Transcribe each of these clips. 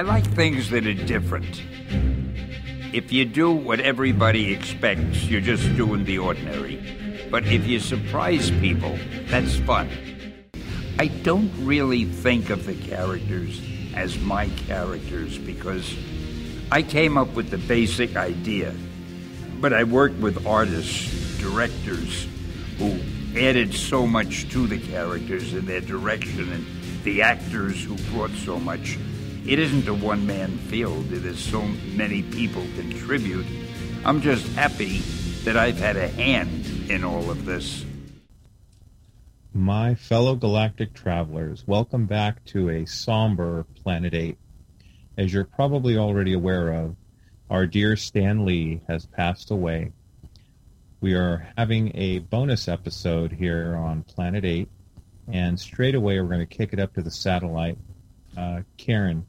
I like things that are different. If you do what everybody expects, you're just doing the ordinary. But if you surprise people, that's fun. I don't really think of the characters as my characters because I came up with the basic idea. But I worked with artists, directors, who added so much to the characters and their direction, and the actors who brought so much. It isn't a one man field, there's so many people contribute. I'm just happy that I've had a hand in all of this. My fellow galactic travelers, welcome back to a somber Planet 8. As you're probably already aware of, our dear Stan Lee has passed away. We are having a bonus episode here on Planet 8, and straight away we're going to kick it up to the satellite. Uh, Karen,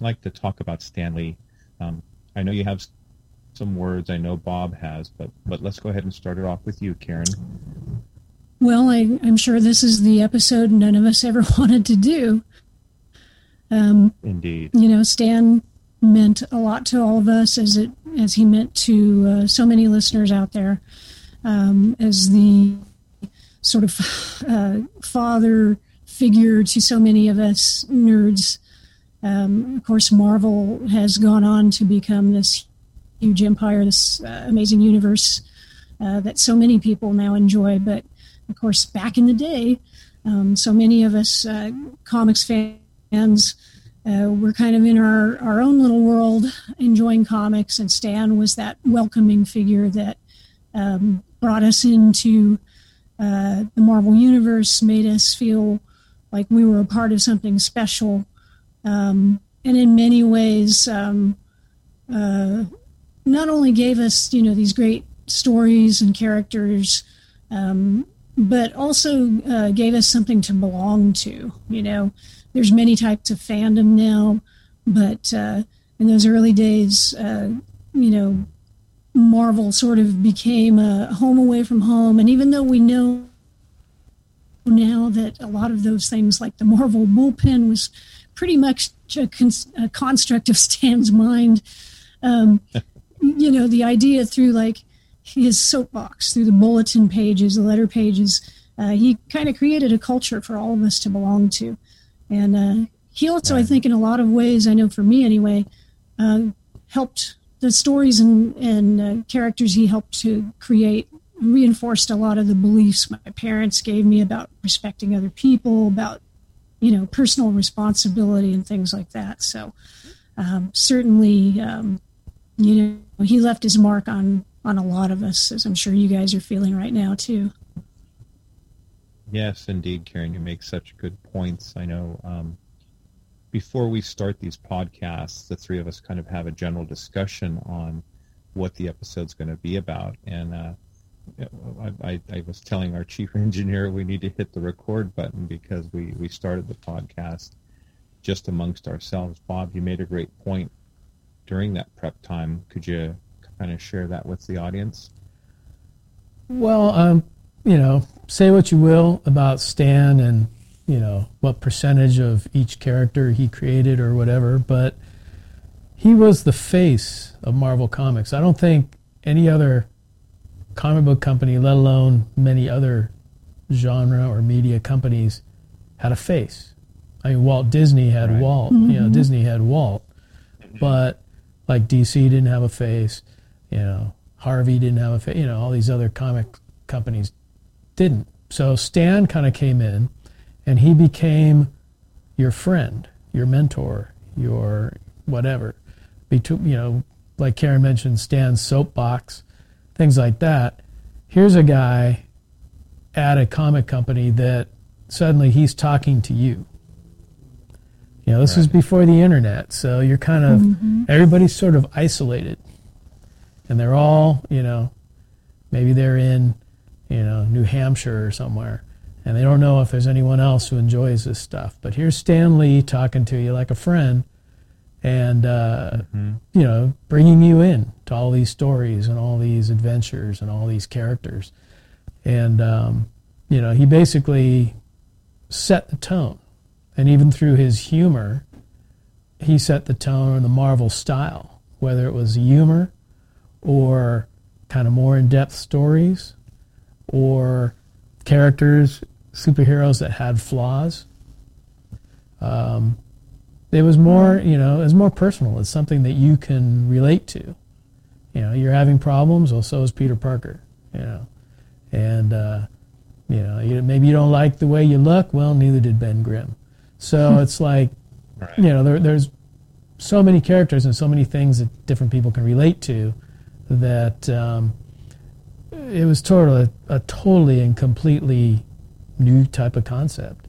like to talk about Stan Lee. Um, I know you have some words. I know Bob has, but but let's go ahead and start it off with you, Karen. Well, I, am sure this is the episode none of us ever wanted to do. Um, Indeed. You know, Stan meant a lot to all of us, as it as he meant to uh, so many listeners out there, um, as the sort of uh, father figure to so many of us nerds. Um, of course, Marvel has gone on to become this huge empire, this uh, amazing universe uh, that so many people now enjoy. But of course, back in the day, um, so many of us uh, comics fans uh, were kind of in our, our own little world enjoying comics, and Stan was that welcoming figure that um, brought us into uh, the Marvel Universe, made us feel like we were a part of something special. Um, and in many ways, um, uh, not only gave us you know these great stories and characters, um, but also uh, gave us something to belong to. You know, there's many types of fandom now, but uh, in those early days, uh, you know, Marvel sort of became a home away from home, and even though we know now that a lot of those things, like the Marvel bullpen, was pretty much a, con- a construct of Stan's mind. Um, you know, the idea through like his soapbox, through the bulletin pages, the letter pages, uh, he kind of created a culture for all of us to belong to. And uh, he also, I think, in a lot of ways, I know for me anyway, uh, helped the stories and, and uh, characters he helped to create reinforced a lot of the beliefs my parents gave me about respecting other people, about you know personal responsibility and things like that. So um, certainly, um, you know, he left his mark on on a lot of us, as I'm sure you guys are feeling right now too. Yes, indeed, Karen. You make such good points. I know. Um, before we start these podcasts, the three of us kind of have a general discussion on what the episode's going to be about, and uh, I, I, was telling our chief engineer we need to hit the record button because we, we started the podcast just amongst ourselves. Bob, you made a great point during that prep time. Could you kind of share that with the audience? Well, um, you know, say what you will about Stan and you know what percentage of each character he created or whatever, but he was the face of Marvel Comics. I don't think any other comic book company, let alone many other genre or media companies, had a face. I mean, Walt Disney had right. Walt. Mm-hmm. You know, Disney had Walt, but like DC didn't have a face. You know, Harvey didn't have a face. You know, all these other comic companies didn't. So Stan kind of came in, and he became your friend, your mentor, your whatever. Between you know, like Karen mentioned, Stan's soapbox things like that. Here's a guy at a comic company that suddenly he's talking to you. You know, this was before the internet, so you're kind of Mhm. everybody's sort of isolated, and they're all you know, maybe they're in you know New Hampshire or somewhere, and they don't know if there's anyone else who enjoys this stuff. But here's Stan Lee talking to you like a friend, and uh, you know, bringing you in to all these stories and all these adventures and all these characters, and um, you know, he basically set the tone, and even through his humor, he set the tone in the Marvel style, whether it was humor or kind of more in-depth stories or characters, superheroes that had flaws. Um, it was more, you know, it was more personal. It's something that you can relate to. You know, you're having problems, well, so is Peter Parker. You know, and uh, you know, you, maybe you don't like the way you look. Well, neither did Ben Grimm. So it's like, you know, there, there's so many characters and so many things that different people can relate to that um, it was totally a totally and completely new type of concept,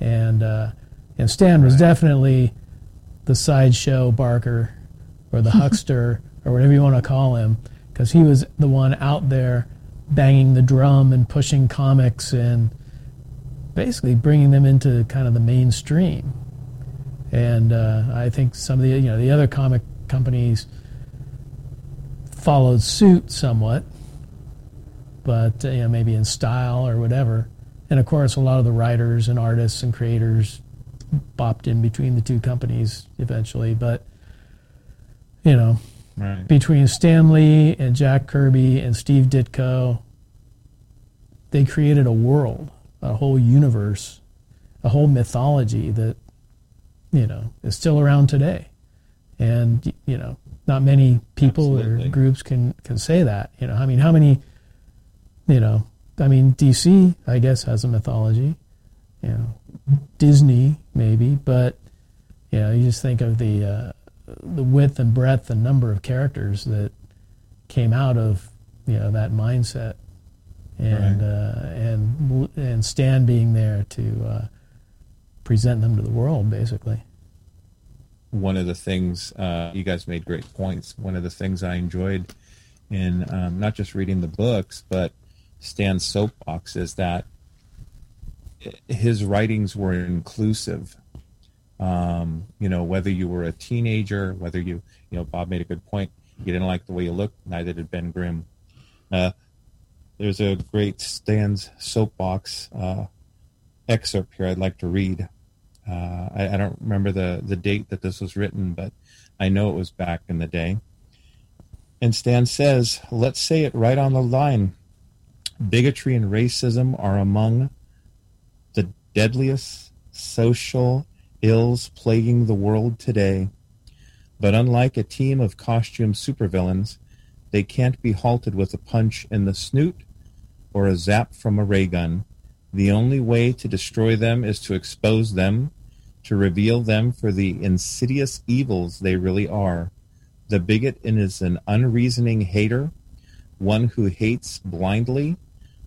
and uh, and Stan was definitely the sideshow Barker or the huckster or whatever you want to call him because he was the one out there banging the drum and pushing comics and basically bringing them into kind of the mainstream. And uh, I think some of the you know the other comic companies followed suit somewhat, but uh, you know maybe in style or whatever. And of course, a lot of the writers and artists and creators bopped in between the two companies eventually. But you know, Right. between Stan Lee and Jack Kirby and Steve Ditko, they created a world, a whole universe, a whole mythology that you know is still around today. And you know, not many people or groups can can say that. You know, I mean, how many? You know, I mean, DC, I guess, has a mythology. You know, Disney maybe, but you know, you just think of the uh, the width and breadth and number of characters that came out of you know that mindset, and uh, and and Stan being there to uh, present them to the world, basically. one of the things uh, you guys made great points. One of the things I enjoyed in um, not just reading the books, but Stan's soapbox is that his writings were inclusive. Um, you know, whether you were a teenager, whether you, you know, Bob made a good point. You didn't like the way you looked, neither did Ben Grimm. Uh, there's a great Stan's soapbox uh, excerpt here I'd like to read. Uh, I, I don't remember the, the date that this was written, but I know it was back in the day. And Stan says, let's say it right on the line. Bigotry and racism are among the deadliest social ills plaguing the world today. But unlike a team of costume supervillains, they can't be halted with a punch in the snoot or a zap from a ray gun. The only way to destroy them is to expose them, to reveal them for the insidious evils they really are. The bigot is an unreasoning hater, one who hates blindly,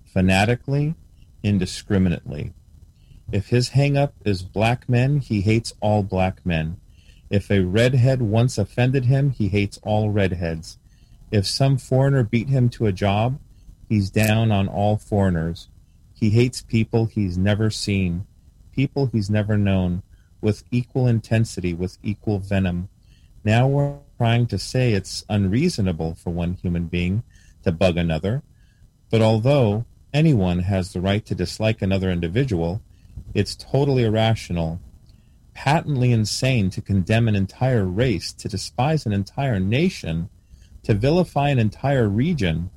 fanatically, indiscriminately. If his hang up is black men, he hates all black men. If a redhead once offended him, he hates all redheads. If some foreigner beat him to a job, he's down on all foreigners. He hates people he's never seen, people he's never known, with equal intensity, with equal venom. Now we're trying to say it's unreasonable for one human being to bug another, but although anyone has the right to dislike another individual, it's totally irrational, patently insane to condemn an entire race, to despise an entire nation, to vilify an entire region.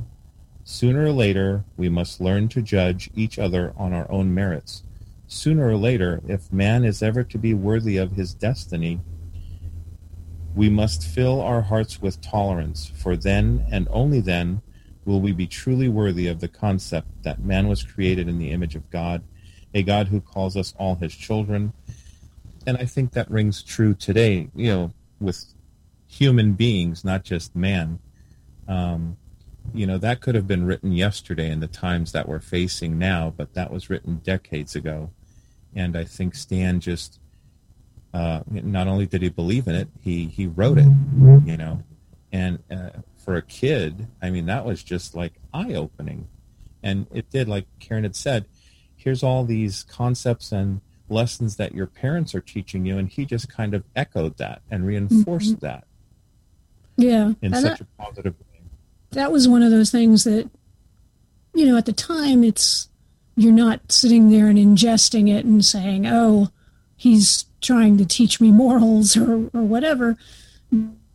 Sooner or later, we must learn to judge each other on our own merits. Sooner or later, if man is ever to be worthy of his destiny, we must fill our hearts with tolerance, for then and only then will we be truly worthy of the concept that man was created in the image of God, a God who calls us all his children. And I think that rings true today, you know, with human beings, not just man. Um, you know, that could have been written yesterday in the times that we're facing now, but that was written decades ago. And I think Stan just uh, not only did he believe in it, he he wrote it, you know, and uh, for a kid, I mean, that was just like eye opening, and it did, like Karen had said, here's all these concepts and lessons that your parents are teaching you, and he just kind of echoed that and reinforced Mm-hmm. that Yeah. in and such that, a positive way. that was one of those things that, you know, at the time, it's, you're not sitting there and ingesting it and saying, oh, he's trying to teach me morals or, or whatever.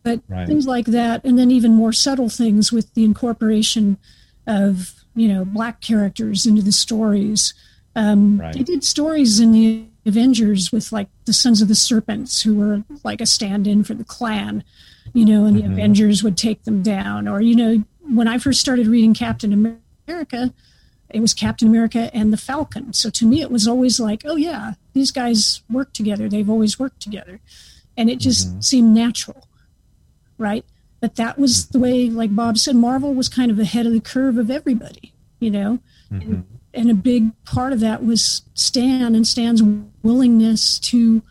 But Right. things like that, and then even more subtle things with the incorporation of, you know, black characters into the stories. Um, Right. They did stories in the Avengers with like the Sons of the Serpents, who were like a stand in for the Klan, you know, and the mm-hmm. Avengers would take them down. Or, you know, when I first started reading Captain America, it was Captain America and the Falcon. So to me, it was always like, oh, yeah, these guys work together. They've always worked together. And it just mm-hmm. seemed natural, right? But that was the way, like Bob said, Marvel was kind of ahead of the curve of everybody, you know? And, and a big part of that was Stan and Stan's willingness to,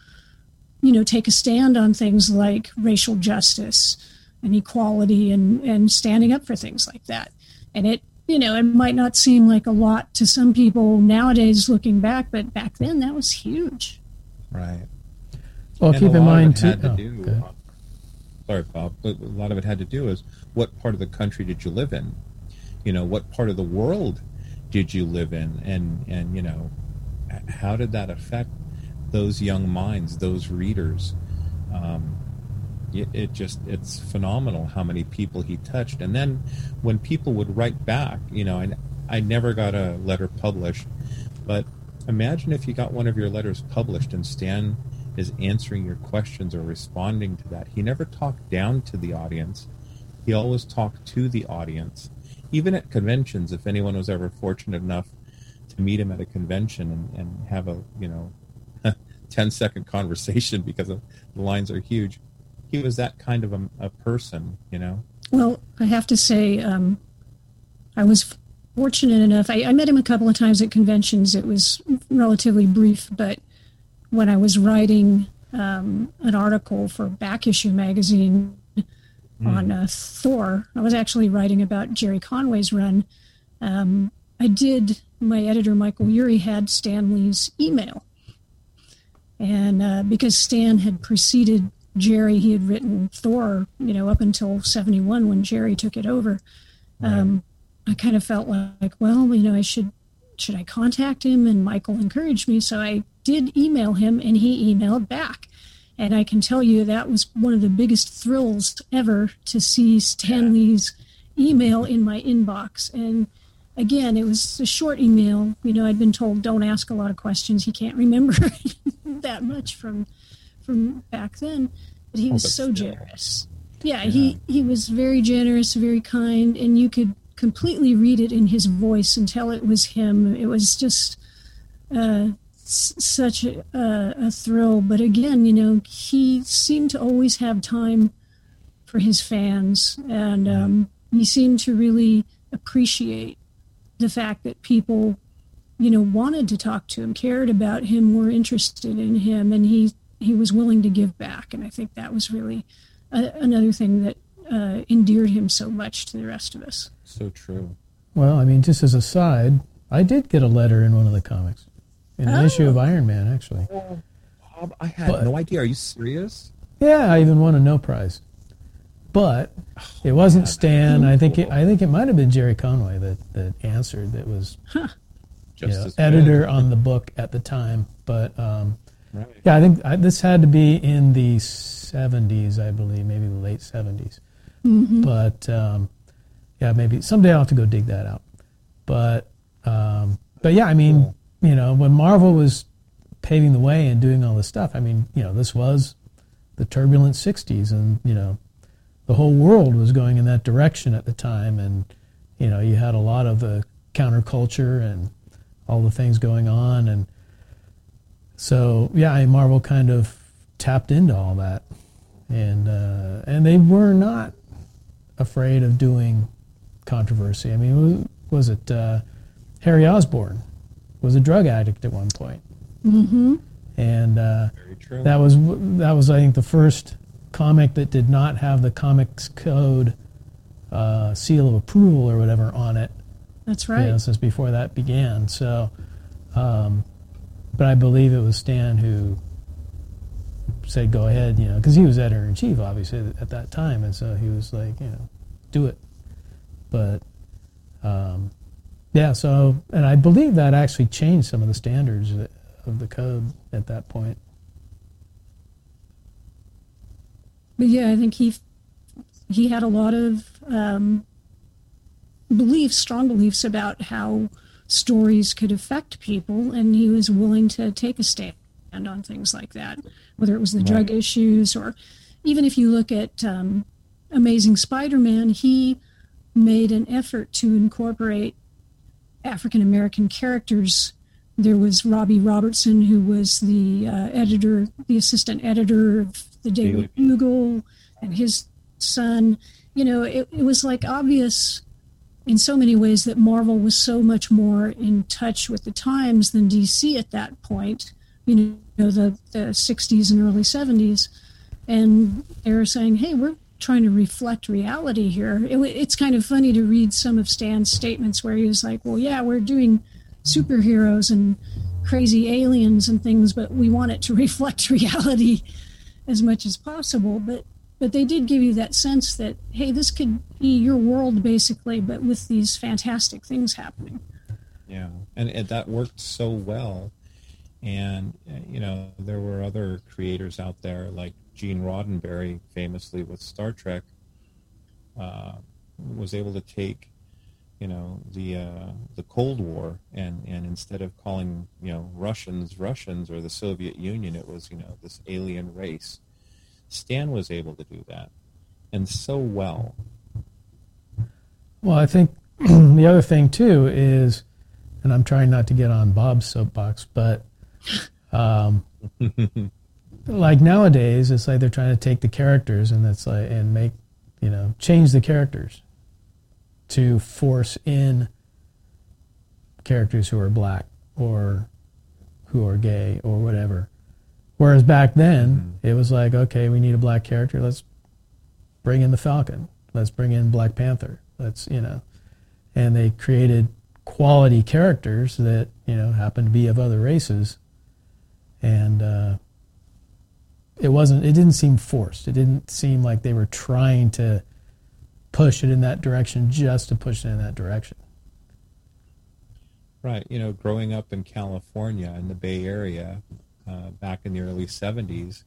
you know, take a stand on things like racial justice and equality and, and standing up for things like that. And it, you know, it might not seem like a lot to some people nowadays looking back, but back then that was huge. Right. Well, And keep in mind too. to oh, do- okay. Uh, sorry, Bob, but a lot of it had to do is what part of the country did you live in? You know, what part of the world did you live in, and and you know, how did that affect those young minds, those readers? Um, it, it just it's phenomenal how many people he touched, and then when people would write back, you know, and I never got a letter published, but imagine if you got one of your letters published and Stan is answering your questions or responding to that. He never talked down to the audience. He always talked to the audience. Even at conventions, if anyone was ever fortunate enough to meet him at a convention and, and have a, you know, 10 second conversation because the lines are huge, he was that kind of a, a person, you know? Well, I have to say, um, I was fortunate enough. I, I met him a couple of times at conventions. It was relatively brief, but when I was writing um, an article for Back Issue magazine on uh, Thor, I was actually writing about Gerry Conway's run. Um, I did. My editor Michael Eury had Stan Lee's email, and uh, because Stan had preceded Gerry, he had written Thor, you know, up until '71 when Gerry took it over. Um, I kind of felt like, well, you know, I should should I contact him? And Michael encouraged me, so I did email him, and he emailed back. And I can tell you that was one of the biggest thrills ever to see Stan Lee's email in my inbox. And again, it was a short email. You know, I'd been told don't ask a lot of questions. He can't remember that much from from back then. But he Oh, was but so generous. Yeah, he he was very generous, very kind, and you could completely read it in his voice and tell it was him. It was just uh, such a, a, a thrill. But again, you know, he seemed to always have time for his fans, and um, he seemed to really appreciate the fact that people, you know, wanted to talk to him, cared about him, were interested in him, and he he was willing to give back. And I think that was really a, another thing that uh, endeared him so much to the rest of us. So true. Well, I mean, just as a side, I did get a letter in one of the comics, in an issue of Iron Man, actually. Bob, I had But- no idea. Are you serious? Yeah, I even won a no prize, but it wasn't Stan. I think it, I think it might have been Gerry Conway that that answered. That was you Just know, editor on the book at the time. But um, Right. yeah, I think I, this had to be in the '70s, I believe, maybe the late '70s. But um, yeah, maybe someday I'll have to go dig that out. But um, but yeah, I mean, you know, when Marvel was paving the way and doing all this stuff, I mean, you know, this was the turbulent '60s, and you know, the whole world was going in that direction at the time, and you know, you had a lot of the counterculture and all the things going on, and so yeah, Marvel kind of tapped into all that, and uh, and they were not afraid of doing controversy. I mean, was it uh, Harry Osborn was a drug addict at one point, Mm-hmm. and uh, that was that was I think the first comic that did not have the Comics Code uh, seal of approval or whatever on it. That's you right. know, since before that began. So, um, but I believe it was Stan who said, "Go ahead," you know, because he was editor in chief, obviously at that time, and so he was like, you know, do it. But um, yeah, so and I believe that actually changed some of the standards of the code at that point. But yeah, I think he he had a lot of um, beliefs, strong beliefs about how stories could affect people, and he was willing to take a stand on things like that, whether it was the drug issues or even if you look at um, Amazing Spider-Man, he made an effort to incorporate African American characters. There was Robbie Robertson, who was the uh, editor, the assistant editor of the Daily Bugle, and his son. You know, it, it was like obvious in so many ways that Marvel was so much more in touch with the times than DC at that point. You know, the, the 60s and early 70s. And they were saying, hey, we're trying to reflect reality here. It, it's kind of funny to read some of Stan's statements where he was like, well, yeah, we're doing superheroes and crazy aliens and things, but we want it to reflect reality as much as possible. But but they did give you that sense that hey, this could be your world basically, but with these fantastic things happening. Yeah, and, and that worked so well. And you know, there were other creators out there like Gene Roddenberry, famously with Star Trek, uh, was able to take, you know, the uh, the Cold War, and and instead of calling you know Russians Russians or the Soviet Union, it was you know this alien race. Stan was able to do that, and so well. Well, I think the other thing too is, and I'm trying not to get on Bob's soapbox, but um, like nowadays, it's like they're trying to take the characters and it's like and make you know change the characters to force in characters who are black or who are gay or whatever. Whereas back then, it was like, okay, we need a black character. Let's bring in the Falcon. Let's bring in Black Panther. Let's, you know, and they created quality characters that, you know, happened to be of other races. And uh, it wasn't, it didn't seem forced. It didn't seem like they were trying to push it in that direction just to push it in that direction. Right. You know, growing up in California in the Bay Area uh, back in the early 70s,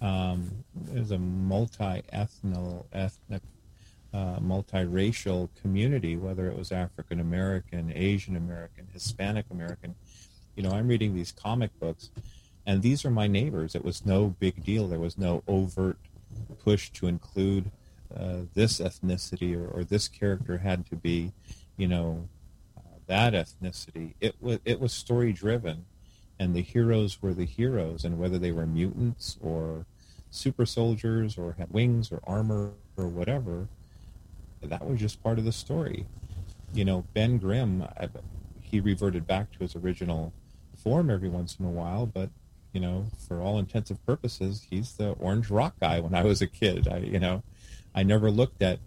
um, it was a multi-ethnic, ethnic, uh, multiracial community, whether it was African American, Asian American, Hispanic American. You know, I'm reading these comic books, and these are my neighbors. It was no big deal. There was no overt push to include uh, this ethnicity or, or this character had to be, you know, that ethnicity. It was it was story driven, and the heroes were the heroes, and whether they were mutants or super soldiers or had wings or armor or whatever, that was just part of the story. You know, Ben Grimm, I, he reverted back to his original form every once in a while, but you know, for all intensive purposes, he's the Orange Rock guy. When I was a kid, I you know, I never looked at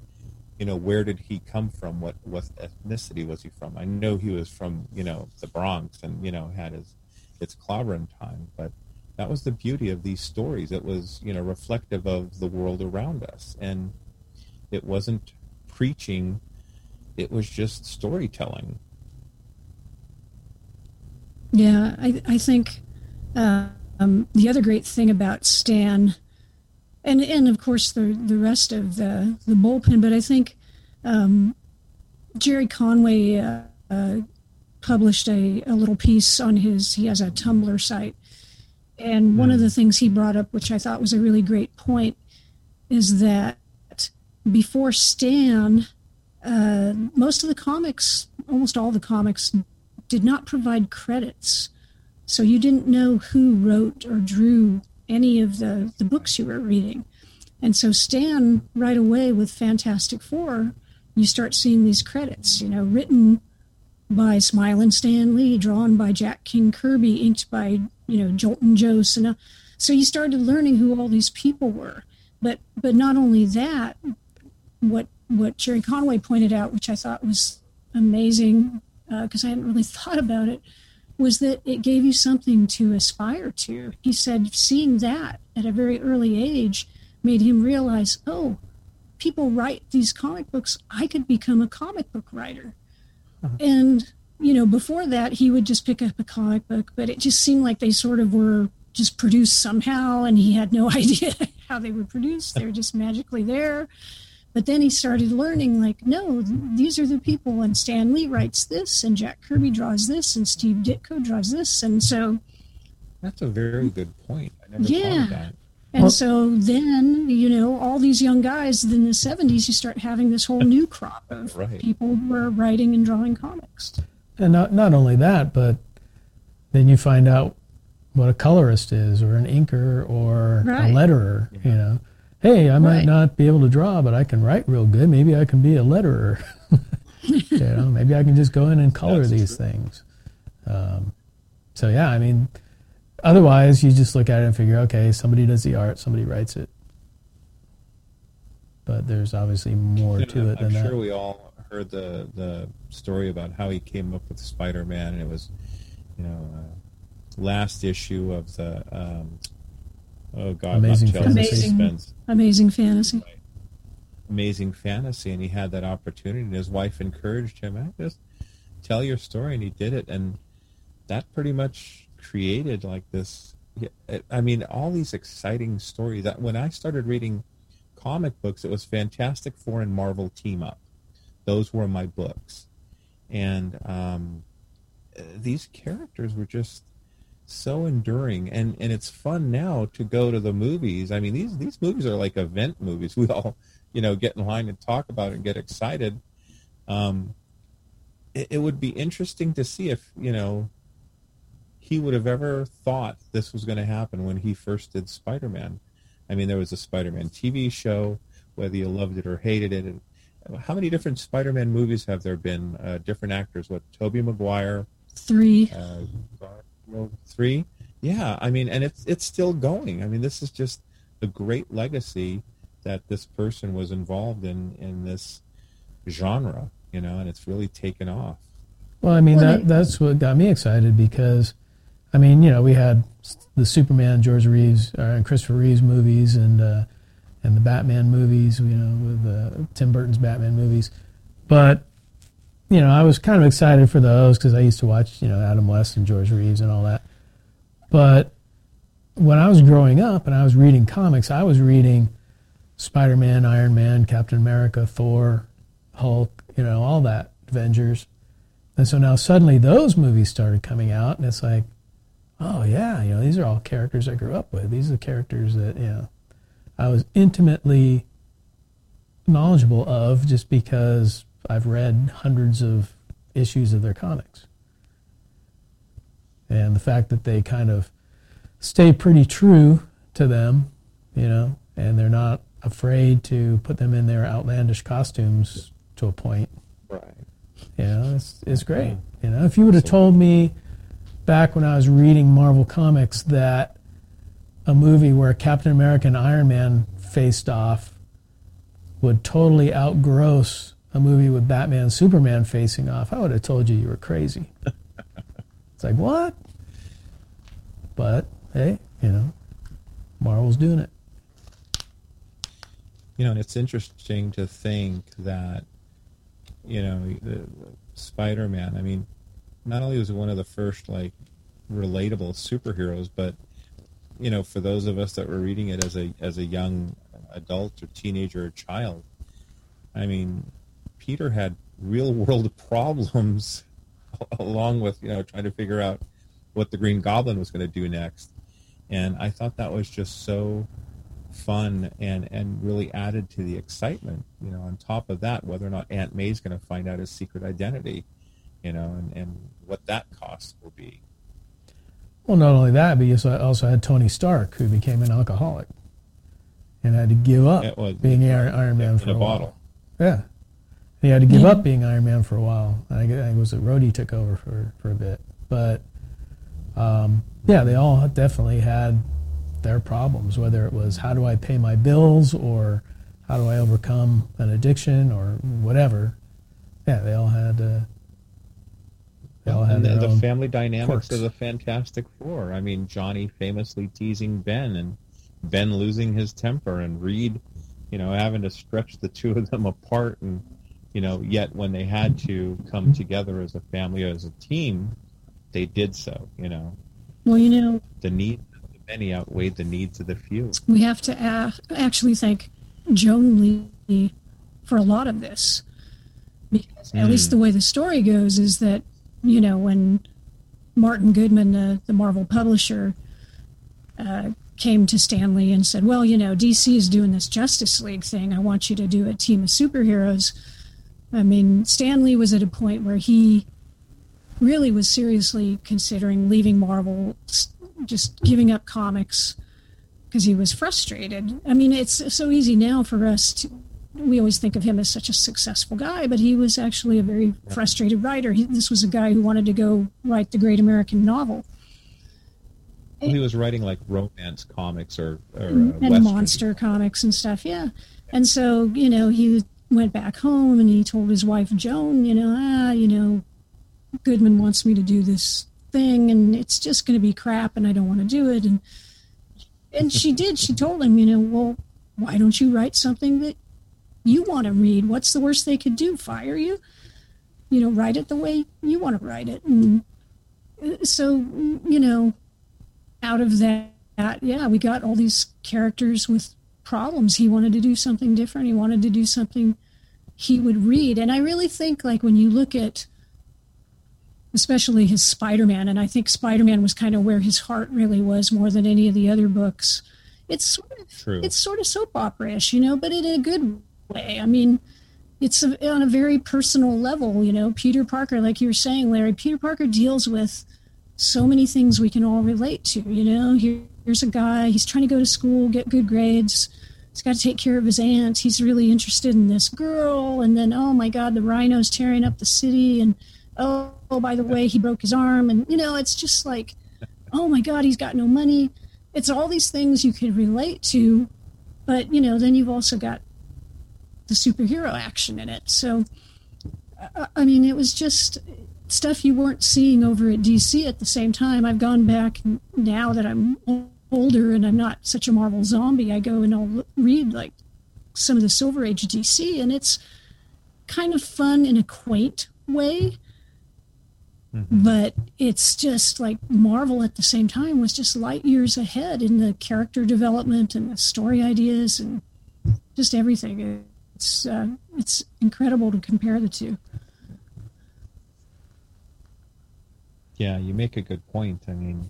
you know, where did he come from? What what ethnicity was he from? I know he was from, you know, the Bronx and, you know, had his its clobbering time, but that was the beauty of these stories. It was, you know, reflective of the world around us. And it wasn't preaching, it was just storytelling. Yeah, I, I think um, the other great thing about Stan, and and of course the the rest of the the bullpen, but I think um, Gerry Conway uh, uh, published a, a little piece on his. He has a Tumblr site, and one of the things he brought up, which I thought was a really great point, is that before Stan, uh, most of the comics, almost all the comics, did not provide credits. So you didn't know who wrote or drew any of the, the books you were reading. And so Stan, right away with Fantastic Four, you start seeing these credits, you know, written by Smilin' Stan Lee, drawn by Jack King Kirby, inked by you know Joltin' Joe. So, so you started learning who all these people were. But but not only that, what what Gerry Conway pointed out, which I thought was amazing because uh, I hadn't really thought about it, was that it gave you something to aspire to. He said seeing that at a very early age made him realize, oh, people write these comic books. I could become a comic book writer. Uh-huh. And, you know, before that, he would just pick up a comic book, but it just seemed like they sort of were just produced somehow, and he had no idea how they were produced. They were just magically there. But then he started learning, like, no, these are the people, and Stan Lee writes this, and Jack Kirby draws this, and Steve Ditko draws this, and so. That's a very good point. I never yeah. thought of that. And well, so then, you know, all these young guys in the 70s, you start having this whole new crop of right. people who are writing and drawing comics. And not, not only that, but then you find out what a colorist is, or an inker, or right. a letterer, yeah. you know. Hey, I might right. not be able to draw, but I can write real good. Maybe I can be a letterer. you know, maybe I can just go in and color That's these true. things. Um, so, yeah, I mean, Otherwise, you just look at it and figure, okay, somebody does the art, somebody writes it. But there's obviously more to it I'm than sure that. I'm sure we all heard the the story about how he came up with Spider-Man, and it was, you know, uh, last issue of the um, oh god, amazing fantasy. Amazing, amazing fantasy. Amazing fantasy, and he had that opportunity, and his wife encouraged him, hey, just tell your story, and he did it, and that pretty much created like this. I mean, all these exciting stories. That when I started reading comic books, it was Fantastic Four and Marvel team up. Those were my books, and um, these characters were just so enduring. And and it's fun now to go to the movies. I mean, these these movies are like event movies. We all, you know, get in line and talk about it and get excited. Um, it, it would be interesting to see if you know he would have ever thought this was going to happen when he first did Spider-Man. I mean, there was a Spider-Man TV show, whether you loved it or hated it. And how many different Spider-Man movies have there been? Uh, different actors. What? Tobey Maguire. Three. Uh, three. Yeah, I mean, and it's it's still going. I mean, this is just a great legacy that this person was involved in in this genre, you know, and it's really taken off. Well, I mean, that that's what got me excited because I mean, you know, we had the Superman, George Reeves, uh, and Christopher Reeves movies, and uh, and the Batman movies. You know, with uh, Tim Burton's Batman movies. But you know, I was kind of excited for those because I used to watch, you know, Adam West and George Reeves and all that. But when I was growing up and I was reading comics, I was reading Spider Man, Iron Man, Captain America, Thor, Hulk, you know, all that, Avengers. And so now suddenly those movies started coming out, and it's like, oh yeah, you know, these are all characters I grew up with. These are the characters that you know I was intimately knowledgeable of just because I've read hundreds of issues of their comics. And the fact that they kind of stay pretty true to them, you know, and they're not afraid to put them in their outlandish costumes to a point. Right. You know, it's, it's great. You know, if you would have told me back when I was reading Marvel Comics that a movie where Captain America and Iron Man faced off would totally outgross a movie with Batman and Superman facing off, I would have told you you were crazy. it's like, what? But, hey, you know, Marvel's doing it. You know, and it's interesting to think that, you know, Spider Man, I mean, not only was one of the first like relatable superheroes, but you know, for those of us that were reading it as a as a young adult or teenager or child, I mean, Peter had real world problems along with you know trying to figure out what the Green Goblin was going to do next, and I thought that was just so fun and and really added to the excitement. You know, on top of that, whether or not Aunt May's going to find out his secret identity, you know, and, and what that cost will be. Well, not only that, but you also had Tony Stark, who became an alcoholic and had to give up was, being Iron, Iron Man for a, a bottle. Yeah, He had to give Yeah. up being Iron Man for a while. I, think it was it Rhodey took over for, for a bit, but um, yeah, they all definitely had their problems. Whether it was how do I pay my bills or how do I overcome an addiction or whatever. Yeah, they all had. Uh, they all had and the, the family dynamics quirks. of the Fantastic Four. I mean, Johnny famously teasing Ben, and Ben losing his temper, and Reed, you know, having to stretch the two of them apart, and you know, yet when they had to come together as a family, or as a team, they did so. You know, Well, you know, the needs of the many outweighed the needs of the few. we have to a- actually thank Joan Lee for a lot of this. Because at least the way the story goes is that, you know, when Martin Goodman, the, the Marvel publisher, uh, came to Stan Lee and said, Well, you know, DC is doing this Justice League thing. I want you to do a team of superheroes. I mean, Stan Lee was at a point where he really was seriously considering leaving Marvel, just giving up comics because he was frustrated. I mean, it's so easy now for us to. We always think of him as such a successful guy, but he was actually a very frustrated writer. He, this was a guy who wanted to go write the great American novel Well, he was writing like romance comics or, or uh, and Western. monster comics and stuff. Yeah, and so you know he went back home and he told his wife Joan, you know, ah, you know, Goodman wants me to do this thing and it's just going to be crap and I don't want to do it and and she did. She told him, you know, well, why don't you write something that you want to read? What's the worst they could do? Fire you? You know, write it the way you want to write it. And uh, so, you know, out of that, yeah, we got all these characters with problems. He wanted to do something different. He wanted to do something he would read. And I really think, like, when you look at especially his Spider-Man, and I think Spider-Man was kind of where his heart really was more than any of the other books. It's sort of True. it's sort of soap opera-ish, you know, but in a good way. I mean, it's a, on a very personal level, you know. Peter Parker, like you were saying, Larry, Peter Parker deals with so many things we can all relate to. You know, Here, here's a guy, he's trying to go to school, get good grades. He's got to take care of his aunt. He's really interested in this girl. And then, oh my God, the rhino's tearing up the city. And oh, oh, by the way, he broke his arm. And, you know, it's just like, oh my God, he's got no money. It's all these things you could relate to. But, you know, then you've also got the superhero action in it. So, I- I mean, it was just stuff you weren't seeing over at DC at the same time. I've gone back now that I'm older and I'm not such a Marvel zombie. I go and I'll read like some of the Silver Age DC, and it's kind of fun in a quaint way. But it's just like Marvel at the same time was just light years ahead in the character development and the story ideas and just everything. It's uh, it's incredible to compare the two. Yeah, you make a good point. I mean,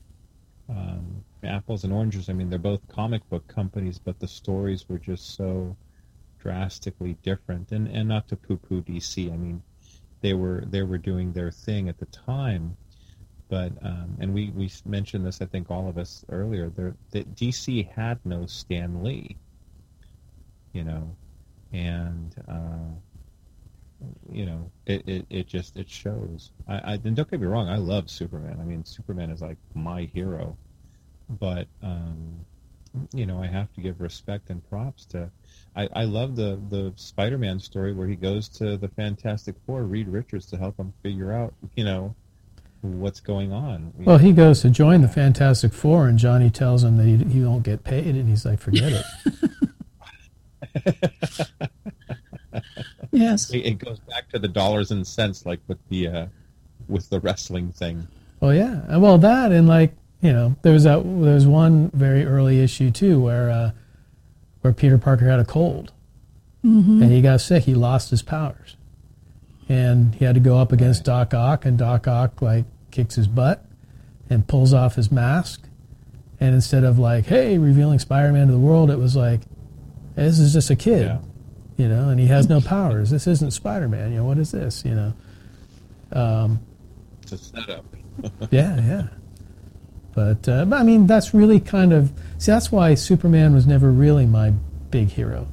um, apples and oranges. I mean, they're both comic book companies, but the stories were just so drastically different. And and not to poo-poo DC. I mean, they were they were doing their thing at the time, but um, and we we mentioned this. I think all of us earlier. That DC had no Stan Lee. You know, and. Uh, you know, it, it, it just it shows. I, I and don't get me wrong, I love Superman. I mean, Superman is like my hero, but um, you know, I have to give respect and props to. I, I love the the Spider-Man story where he goes to the Fantastic Four, Reed Richards, to help him figure out, you know, what's going on. Well, know, he goes to join the Fantastic Four, and Johnny tells him that he, he won't get paid, and he's like, "Forget it." Yes. it, it goes back to the dollars and cents, like with the uh, with the wrestling thing. Well, yeah. Well, that and like you know, there was that there was one very early issue too where uh, where Peter Parker had a cold and he got sick. He lost his powers, and he had to go up against Doc Ock, and Doc Ock like kicks his butt and pulls off his mask, and instead of like, hey, revealing Spider-Man to the world, it was like, hey, this is just a kid. Yeah. You know, and he has no powers. This isn't Spider-Man. You know, what is this? You know, It's a setup. yeah, yeah. But, uh, but I mean, that's really kind of see. That's why Superman was never really my big hero,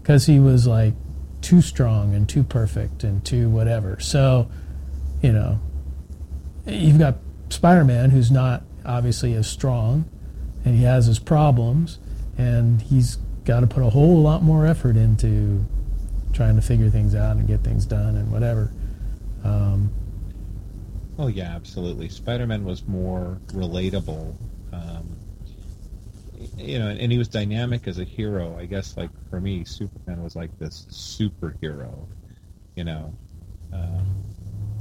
because he was like too strong and too perfect and too whatever. So, you know, you've got Spider-Man who's not obviously as strong, and he has his problems, and he's got to put a whole lot more effort into trying to figure things out and get things done and whatever. Um, oh yeah, absolutely. Spider-Man was more relatable. Um, you know, and he was dynamic as a hero. I guess, like for me, Superman was like this superhero. You know, um,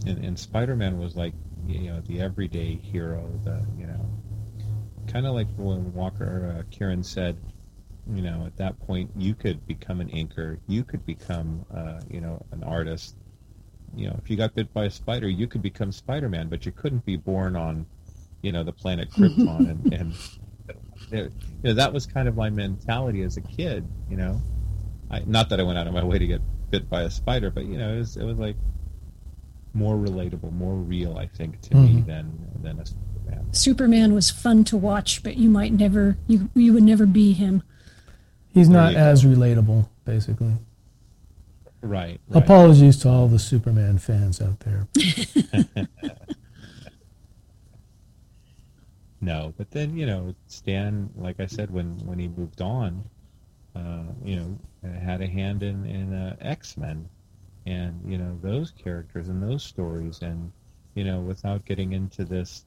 and, and Spider-Man was like you know the everyday hero. The you know, kind of like when Walker uh, Kieran said, you know, at that point you could become an inker, you could become uh, you know an artist. You know, if you got bit by a spider, you could become Spider-Man, but you couldn't be born on, you know, the planet Krypton and, and you know, that was kind of my mentality as a kid. You know, I, not that I went out of my way to get bit by a spider, but you know, it was it was like more relatable, more real, I think, to mm-hmm. me than than a Superman. Superman was fun to watch, but you might never you you would never be him. He's not as go. relatable, basically. Right, right. Apologies to all the Superman fans out there. no, but then you know Stan, like I said, when when he moved on, uh, you know, had a hand in in uh, X Men, and you know those characters and those stories, and you know, without getting into this,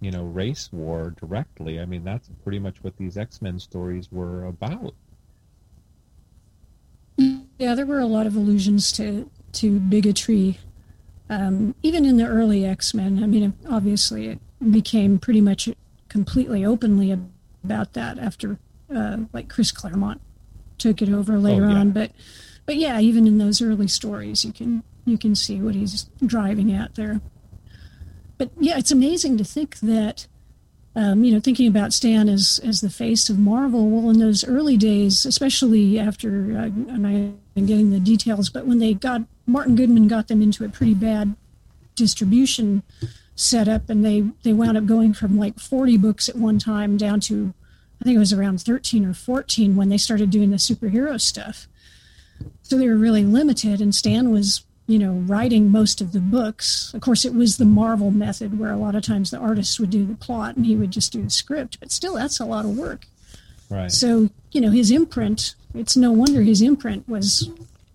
you know, race war directly, I mean that's pretty much what these X Men stories were about. Yeah, there were a lot of allusions to to bigotry, um, even in the early X Men. I mean, obviously, it became pretty much completely openly about that after uh, like Chris Claremont took it over later oh, yeah. on. But but yeah, even in those early stories, you can you can see what he's driving at there. But yeah, it's amazing to think that. Um, you know, thinking about Stan as as the face of Marvel. Well, in those early days, especially after, uh, and I'm getting the details, but when they got Martin Goodman got them into a pretty bad distribution setup, and they they wound up going from like 40 books at one time down to i think it was around 13 or 14 when they started doing the superhero stuff so they were really limited and stan was you know writing most of the books of course it was the marvel method where a lot of times the artists would do the plot and he would just do the script but still that's a lot of work right so you know his imprint it's no wonder his imprint was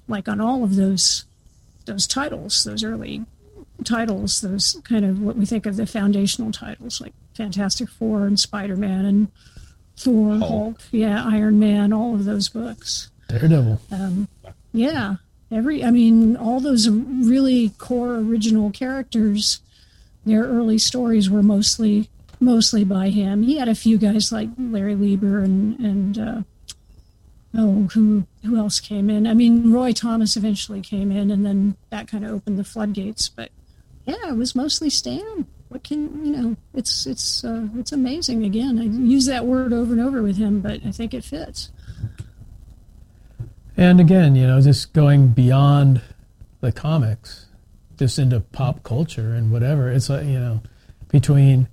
like on all of those those titles those early titles, those kind of what we think of the foundational titles like Fantastic Four and Spider Man and Thor, Hulk. Hulk. yeah, Iron Man, all of those books. Daredevil. Um, yeah, every, I mean, all those really core original characters, their early stories were mostly mostly by him. He had a few guys like Larry Lieber and and uh, oh, who who else came in? I mean, Roy Thomas eventually came in, and then that kind of opened the floodgates. But yeah, it was mostly Stan. What can you know? It's it's uh, it's amazing. Again, I use that word over and over with him, but I think it fits. And again, you know, just going beyond the comics, just into pop culture and whatever. It's like you know, between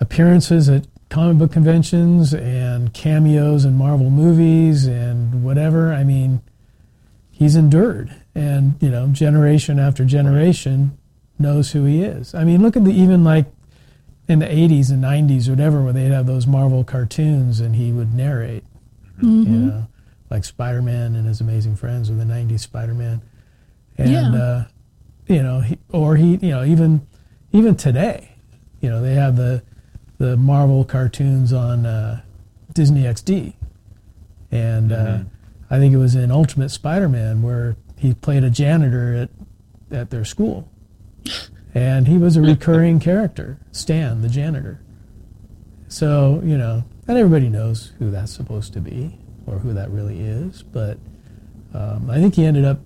appearances at comic book conventions and cameos in Marvel movies and whatever. I mean, he's endured, and you know, generation after generation knows who he is. I mean, look at the even like in the 80s and 90s or whatever, where they'd have those Marvel cartoons and he would narrate, mm-hmm. you know, like Spider Man and His Amazing Friends or the 90s Spider Man. And, yeah. uh, you know, he, or he, you know, even even today, you know, they have the the Marvel cartoons on uh, Disney XD. And uh, mm-hmm. uh, I think it was in Ultimate Spider Man where he played a janitor at, at their school and he was a recurring character, Stan, the janitor. So you know, not everybody knows who that's supposed to be or who that really is, but um, I think he ended up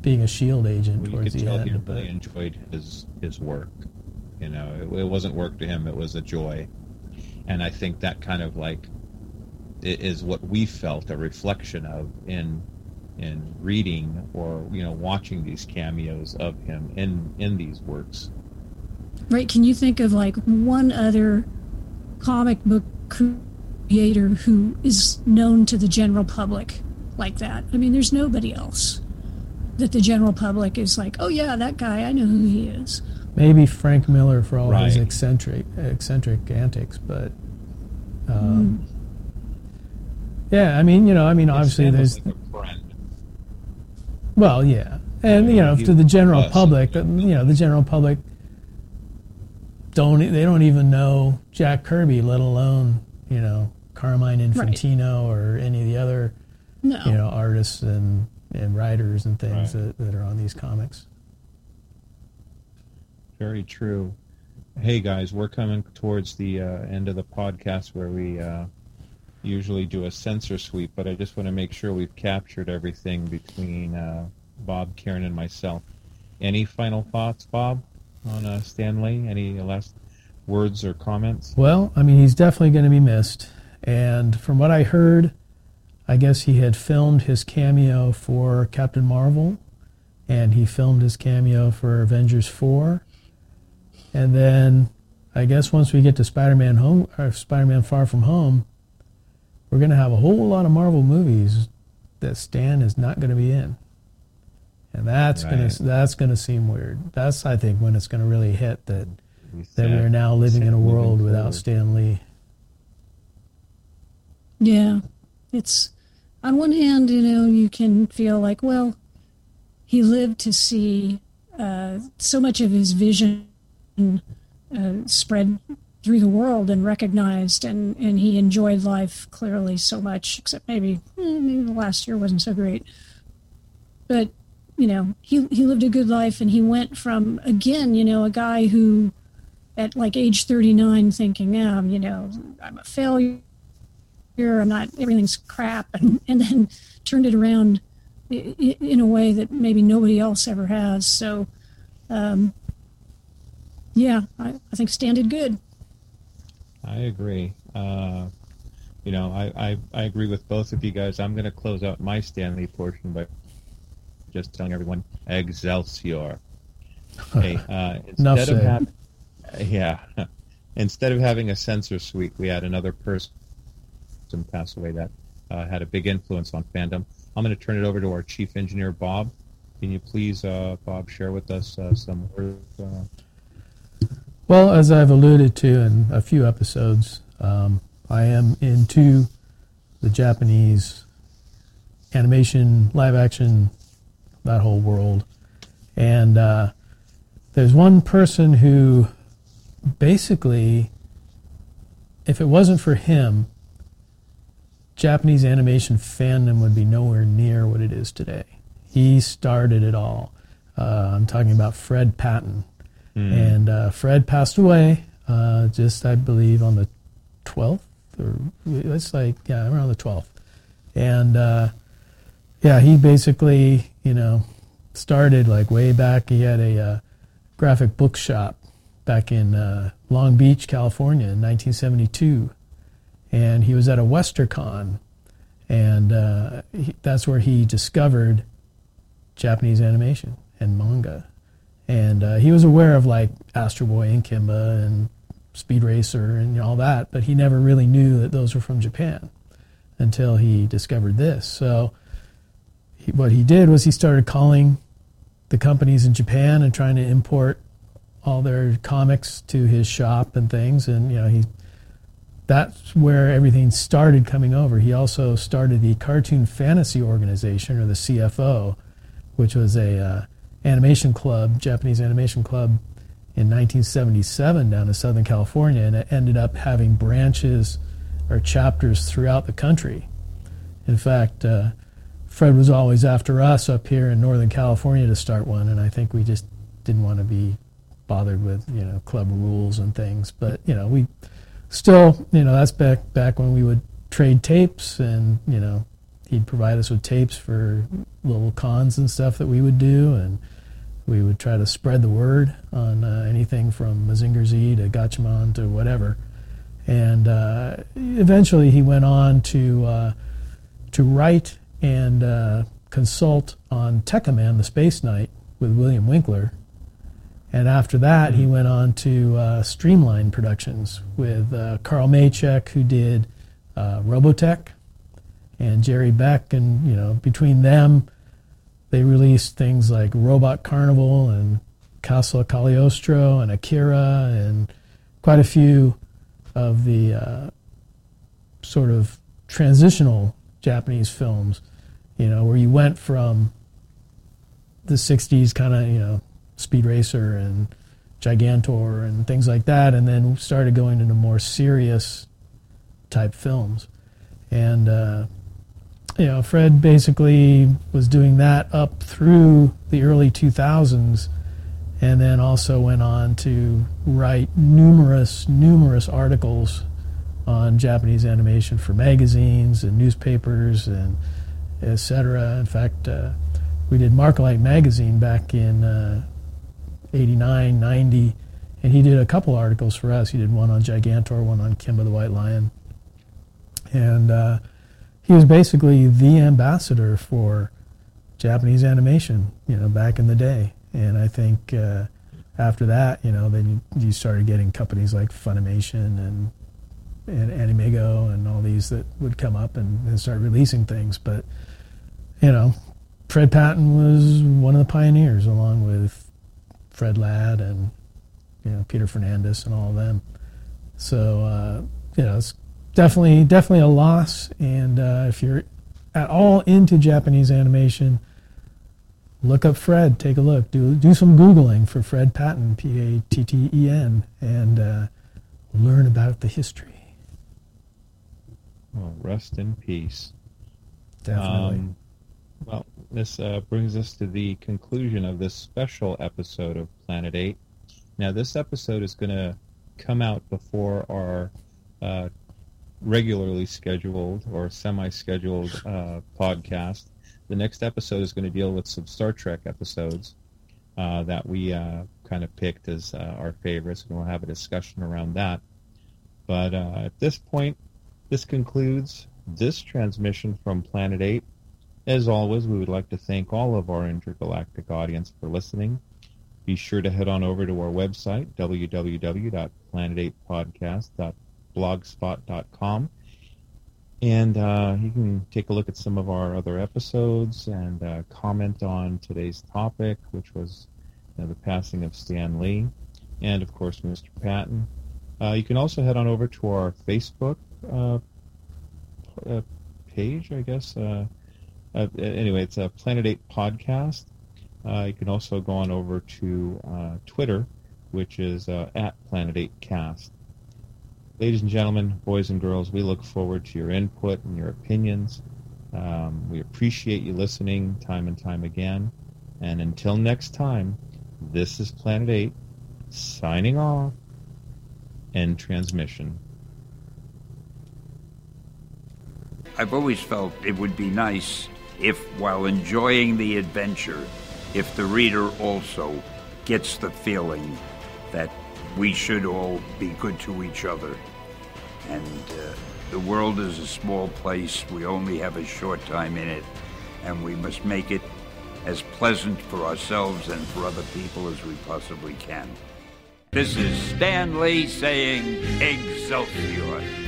being a shield agent well, towards the end. He really enjoyed his his work. You know, it, it wasn't work to him; it was a joy, and I think that kind of like is what we felt a reflection of in in reading or you know watching these cameos of him in in these works right can you think of like one other comic book creator who is known to the general public like that. I mean there's nobody else that the general public is like, oh yeah, that guy, I know who he is. Maybe Frank Miller for all his eccentric eccentric antics, but um, yeah, I mean, you know, I mean, obviously Stan there's like well, yeah, and you know, he to the general public, you know, the general public don't they don't even know Jack Kirby, let alone you know Carmine Infantino or any of the other No. you know artists and and writers and things Right. that, that are on these comics. Very true. Hey guys, we're coming towards the uh, end of the podcast where we uh, usually do a sensor sweep, but I just want to make sure we've captured everything between uh, Bob, Karen, and myself. Any final thoughts, Bob, on uh, Stan Lee? Any last words or comments? Well, I mean, he's definitely going to be missed. And from what I heard, I guess he had filmed his cameo for Captain Marvel, and he filmed his cameo for Avengers 4. And then I guess once we get to Spider-Man Home or Spider-Man Far From Home, we're going to have a whole lot of Marvel movies that Stan is not going to be in. And that's gonna that's going to seem weird. That's I think when it's going to really hit that that said- we are now living in a world without. Stan Lee. Yeah, it's on one hand, you know, you can feel like, well, he lived to see uh, so much of his vision uh, spread through the world and recognized, and, and he enjoyed life clearly so much. Except maybe eh, maybe the last year wasn't so great, but you know, he he lived a good life, and he went from again, you know, a guy who at like age 39 thinking, yeah, you know, I'm a failure here, I'm not, everything's crap, and, and then turned it around i- i- in a way that maybe nobody else ever has. So, um, yeah, I, I think Stan did good. I agree. Uh, you know, I, I, I agree with both of you guys. I'm going to close out my Stan Lee portion by just telling everyone Excelsior. Hey, uh, instead of said. having, yeah, instead of having a sensor suite, we had another person pass away that uh, had a big influence on fandom. I'm going to turn it over to our chief engineer, Bob. Can you please, uh, Bob, share with us uh, some words? Uh, Well, as I've alluded to in a few episodes, um, I am into the Japanese animation, live action, that whole world. And uh, there's one person who basically, if it wasn't for him, Japanese animation fandom would be nowhere near what it is today. He started it all. Uh, I'm talking about Fred Patten. And uh, Fred passed away uh, just, I believe, on the 12th, or it's like, yeah, around the 12th. And uh, yeah, he basically, you know, started like way back. He had a uh, graphic book shop back in uh, Long Beach, California in 1972. And he was at a WesterCon. And uh, he, that's where he discovered Japanese animation and manga. And uh, he was aware of like Astro Boy and Kimba and Speed Racer and all that, but he never really knew that those were from Japan until he discovered this. So he, what he did was he started calling the companies in Japan and trying to import all their comics to his shop and things. And you know he that's where everything started coming over. He also started the Cartoon Fantasy Organization, or the CFO, which was a uh, animation club, Japanese animation club, in 1977 down in Southern California, and it ended up having branches or chapters throughout the country. In fact, uh, Fred was always after us up here in Northern California to start one, and I think we just didn't want to be bothered with you know club rules and things. But you know we still you know that's back back when we would trade tapes, and you know he'd provide us with tapes for little cons and stuff that we would do, and we would try to spread the word on uh, anything from Mazinger Z to Gatchaman to whatever. And uh, eventually, he went on to uh, to write and uh, consult on Tekkaman, the Space Knight, with William Winckler. And after that, he went on to uh, Streamline Productions with uh, Carl Macek, who did uh, Robotech, and Jerry Beck. And, you know, between them, they released things like Robot Carnival and Castle Cagliostro and Akira and quite a few of the uh, sort of transitional Japanese films, you know, where you went from the 60s kind of, you know, Speed Racer and Gigantor and things like that, and then started going into more serious type films. And, uh, you know, Fred basically was doing that up through the early 2000s and then also went on to write numerous, numerous articles on Japanese animation for magazines and newspapers and etc. In fact, uh, we did Markalite magazine back in uh, 89, 90, and he did a couple articles for us. He did one on Gigantor, one on Kimba the White Lion. And uh, he was basically the ambassador for Japanese animation, you know, back in the day. And I think uh, after that, you know, then you, started getting companies like Funimation and and AnimEigo and all these that would come up and, and start releasing things. But you know, Fred Patten was one of the pioneers, along with Fred Ladd and you know Peter Fernandez and all of them. So uh, you know, it's definitely definitely a loss. And uh, if you're at all into Japanese animation, look up Fred. Take a look. Do do some googling for Fred Patten, P A T T E N, and uh, learn about the history. Well, rest in peace. Definitely. Um, this uh, brings us to the conclusion of this special episode of Planet Eight. Now, this episode is going to come out before our uh, regularly scheduled or semi-scheduled uh, podcast the next episode is going to deal with some Star Trek episodes uh, that we uh, kind of picked as uh, our favorites, and we'll have a discussion around that. But at this point, this concludes this transmission from Planet 8. As always, we would like to thank all of our intergalactic audience for listening. Be sure to head on over to our website, www.planet8podcast.blogspot.com and uh, you can take a look at some of our other episodes and uh, comment on today's topic, which was you know, the passing of Stan Lee, and of course Mr. Patten. Uh, you can also head on over to our Facebook uh, uh, page, I guess. Uh, anyway, it's a Planet 8 podcast. you can also go on over to Twitter, which is at Planet 8 Cast. Ladies and gentlemen, boys and girls, we look forward to your input and your opinions. Um, we appreciate you listening time and time again. And until next time, this is Planet 8 signing off. End transmission. I've always felt it would be nice if, while enjoying the adventure, if the reader also gets the feeling that we should all be good to each other. And uh, the world is a small place. We only have a short time in it, and we must make it as pleasant for ourselves and for other people as we possibly can. This is Stan Lee saying Excelsior.